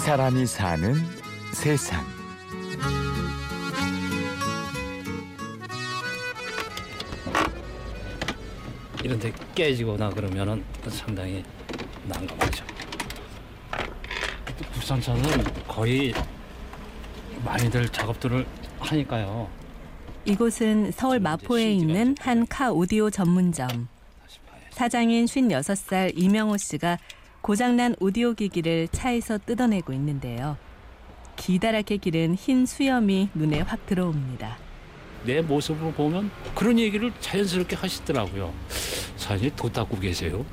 사람이 사는 세상. 이런 데 깨지거나 그러면은 상당히 난감하죠. 국산차는 거의 많이들 작업들을 하니까요. 이곳은 서울 마포에 있는 한 카 오디오 전문점. 사장인 56살 이명호 씨가 고장난 오디오 기기를 차에서 뜯어내고 있는데요. 기다랗게 기른 흰 수염이 눈에 확 들어옵니다. 내 모습을 보면 그런 얘기를 자연스럽게 하시더라고요. 사장님 도 닦고 계세요?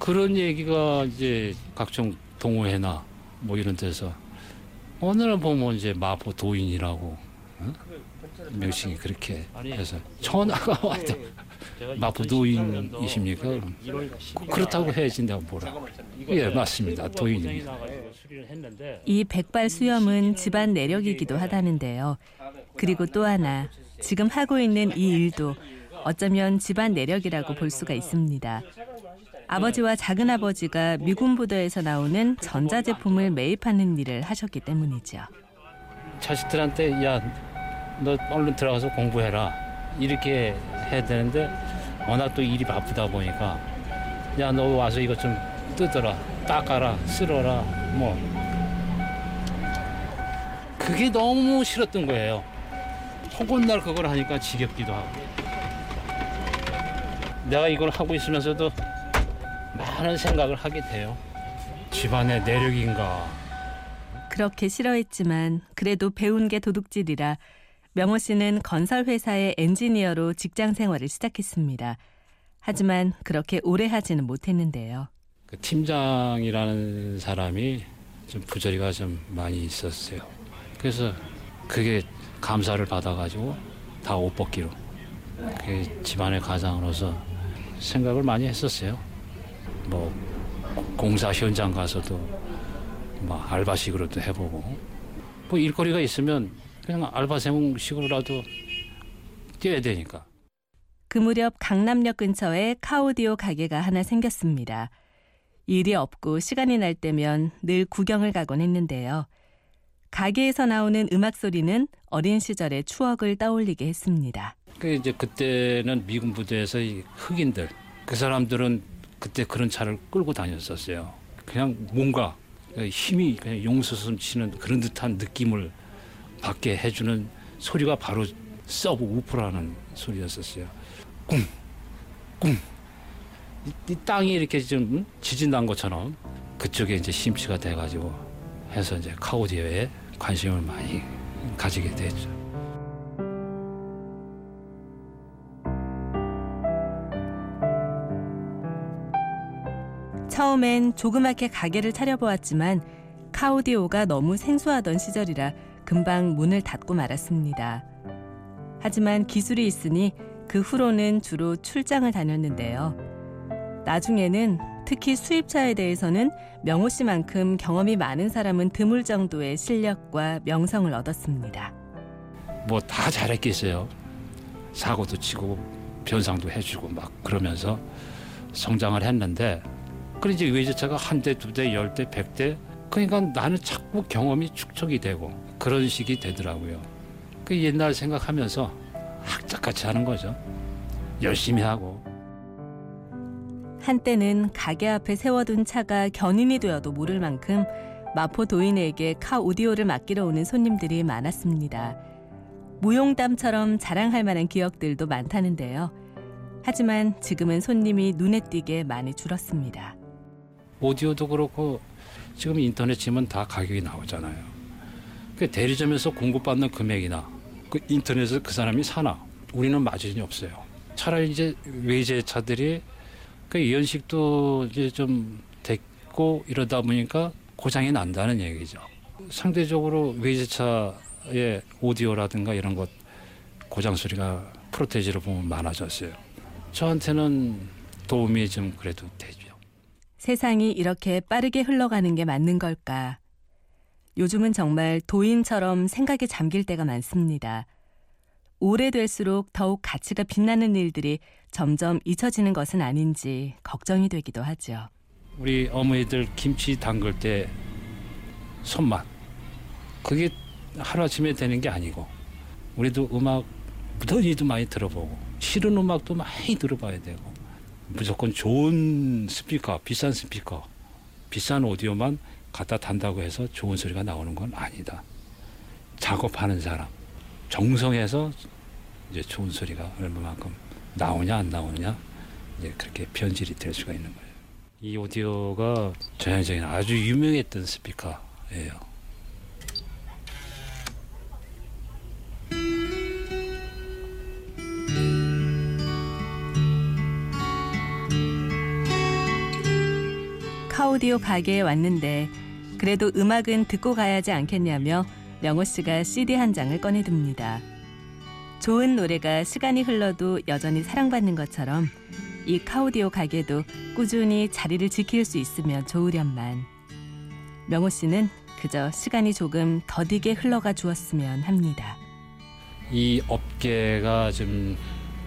그런 얘기가 이제 각종 동호회나 뭐 이런 데서 어느 날 보면 이제 마포 도인이라고 어? 명칭이 그렇게 해서 전화가 왔다. 마포 도인이십니까? 그럼 그렇다고 해야지 내가 뭐라. 예 맞습니다. 도인입니다. 이 백발 수염은 집안 내력이기도 하다는데요. 그리고 또 하나 지금 하고 있는 이 일도 어쩌면 집안 내력이라고 볼 수가 있습니다. 아버지와 작은아버지가 미군 부대에서 나오는 전자제품을 매입하는 일을 하셨기 때문이죠. 자식들한테 야 너 얼른 들어가서 공부해라. 이렇게 해야 되는데 워낙 또 일이 바쁘다 보니까 야 너 와서 이것 좀 뜯어라. 닦아라. 쓸어라. 뭐. 그게 너무 싫었던 거예요. 허군날 그걸 하니까 지겹기도 하고. 내가 이걸 하고 있으면서도 많은 생각을 하게 돼요. 집안의 내력인가. 그렇게 싫어했지만 그래도 배운 게 도둑질이라 명호 씨는 건설 회사의 엔지니어로 직장 생활을 시작했습니다. 하지만 그렇게 오래 하지는 못했는데요. 그 팀장이라는 사람이 좀 부조리가 좀 많이 있었어요. 그래서 그게 감사를 받아가지고 다 옷 벗기로 그 집안의 가장으로서 생각을 많이 했었어요. 뭐 공사 현장 가서도 뭐 알바식으로도 해보고 뭐 일거리가 있으면 그냥 알바생식으로라도 뛰어야 되니까. 그 무렵 강남역 근처에 카오디오 가게가 하나 생겼습니다. 일이 없고 시간이 날 때면 늘 구경을 가곤 했는데요. 가게에서 나오는 음악 소리는 어린 시절의 추억을 떠올리게 했습니다. 그 이제 그때는 미군 부대에서 흑인들 그 사람들은 그때 그런 차를 끌고 다녔었어요. 그냥 뭔가 힘이 그냥 용솟음치는 그런 듯한 느낌을 받게 해주는 소리가 바로 서브우퍼라는 소리였었어요. 꿍, 꿍. 이, 이 땅이 이렇게 좀 지진 난 것처럼 그쪽에 이제 심취가 돼가지고 해서 이제 카오디오에 관심을 많이 가지게 됐죠. 처음엔 조그맣게 가게를 차려보았지만 카오디오가 너무 생소하던 시절이라 금방 문을 닫고 말았습니다. 하지만 기술이 있으니 그 후로는 주로 출장을 다녔는데요. 나중에는 특히 수입차에 대해서는 명호 씨만큼 경험이 많은 사람은 드물 정도의 실력과 명성을 얻었습니다. 뭐 다 잘했겠어요. 사고도 치고 변상도 해주고 막 그러면서 성장을 했는데 그래 이제 외제차가 한 대, 두 대, 열 대, 백 대. 그러니까 나는 자꾸 경험이 축적이 되고 그런 식이 되더라고요. 그 옛날 생각하면서 학자같이 하는 거죠. 열심히 하고. 한때는 가게 앞에 세워둔 차가 견인이 되어도 모를 만큼 마포 도인에게 카 오디오를 맡기러 오는 손님들이 많았습니다. 무용담처럼 자랑할 만한 기억들도 많다는데요. 하지만 지금은 손님이 눈에 띄게 많이 줄었습니다. 오디오도 그렇고 지금 인터넷 치면 다 가격이 나오잖아요. 그 대리점에서 공급받는 금액이나 그 인터넷에서 그 사람이 사나 우리는 마진이 없어요. 차라리 이제 외제 차들이 그 연식도 이제 좀 됐고 이러다 보니까 고장이 난다는 얘기죠. 상대적으로 외제차의 오디오라든가 이런 것 고장 소리가 프로테지로 보면 많아졌어요. 저한테는 도움이 좀 그래도 되죠. 세상이 이렇게 빠르게 흘러가는 게 맞는 걸까? 요즘은 정말 도인처럼 생각에 잠길 때가 많습니다. 오래될수록 더욱 가치가 빛나는 일들이 점점 잊혀지는 것은 아닌지 걱정이 되기도 하죠. 우리 어머니들 김치 담글 때 손맛. 그게 하루아침에 되는 게 아니고 우리도 음악 무던히도 많이 들어보고 싫은 음악도 많이 들어봐야 되고 무조건 좋은 스피커, 비싼 스피커, 비싼 오디오만 갖다 단다고 해서 좋은 소리가 나오는 건 아니다. 작업하는 사람, 정성해서 이제 좋은 소리가 얼마만큼 나오냐 안 나오냐 이제 그렇게 변질이 될 수가 있는 거예요. 이 오디오가 전형적인 아주 유명했던 스피커예요. 카오디오 가게에 왔는데 그래도 음악은 듣고 가야지 않겠냐며 명호 씨가 CD 한 장을 꺼내듭니다. 좋은 노래가 시간이 흘러도 여전히 사랑받는 것처럼 이 카오디오 가게도 꾸준히 자리를 지킬 수 있으면 좋으련만 명호 씨는 그저 시간이 조금 더디게 흘러가 주었으면 합니다. 이 업계가 좀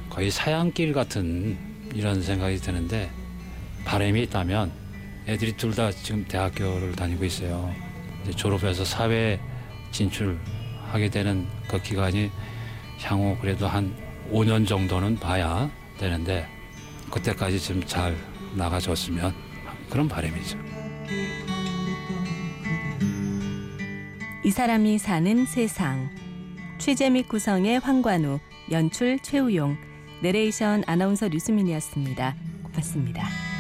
거의 사양길 같은 이런 생각이 드는데 바람이 있다면 애들이 둘 다 지금 대학교를 다니고 있어요. 졸업해서 사회 진출하게 되는 그 기간이 향후 그래도 한 5년 정도는 봐야 되는데 그때까지 좀 잘 나가줬으면 그런 바람이죠. 이 사람이 사는 세상 및 구성의 황관우 연출 최우용 내레이션 아나운서 류수민이었습니다. 고맙습니다.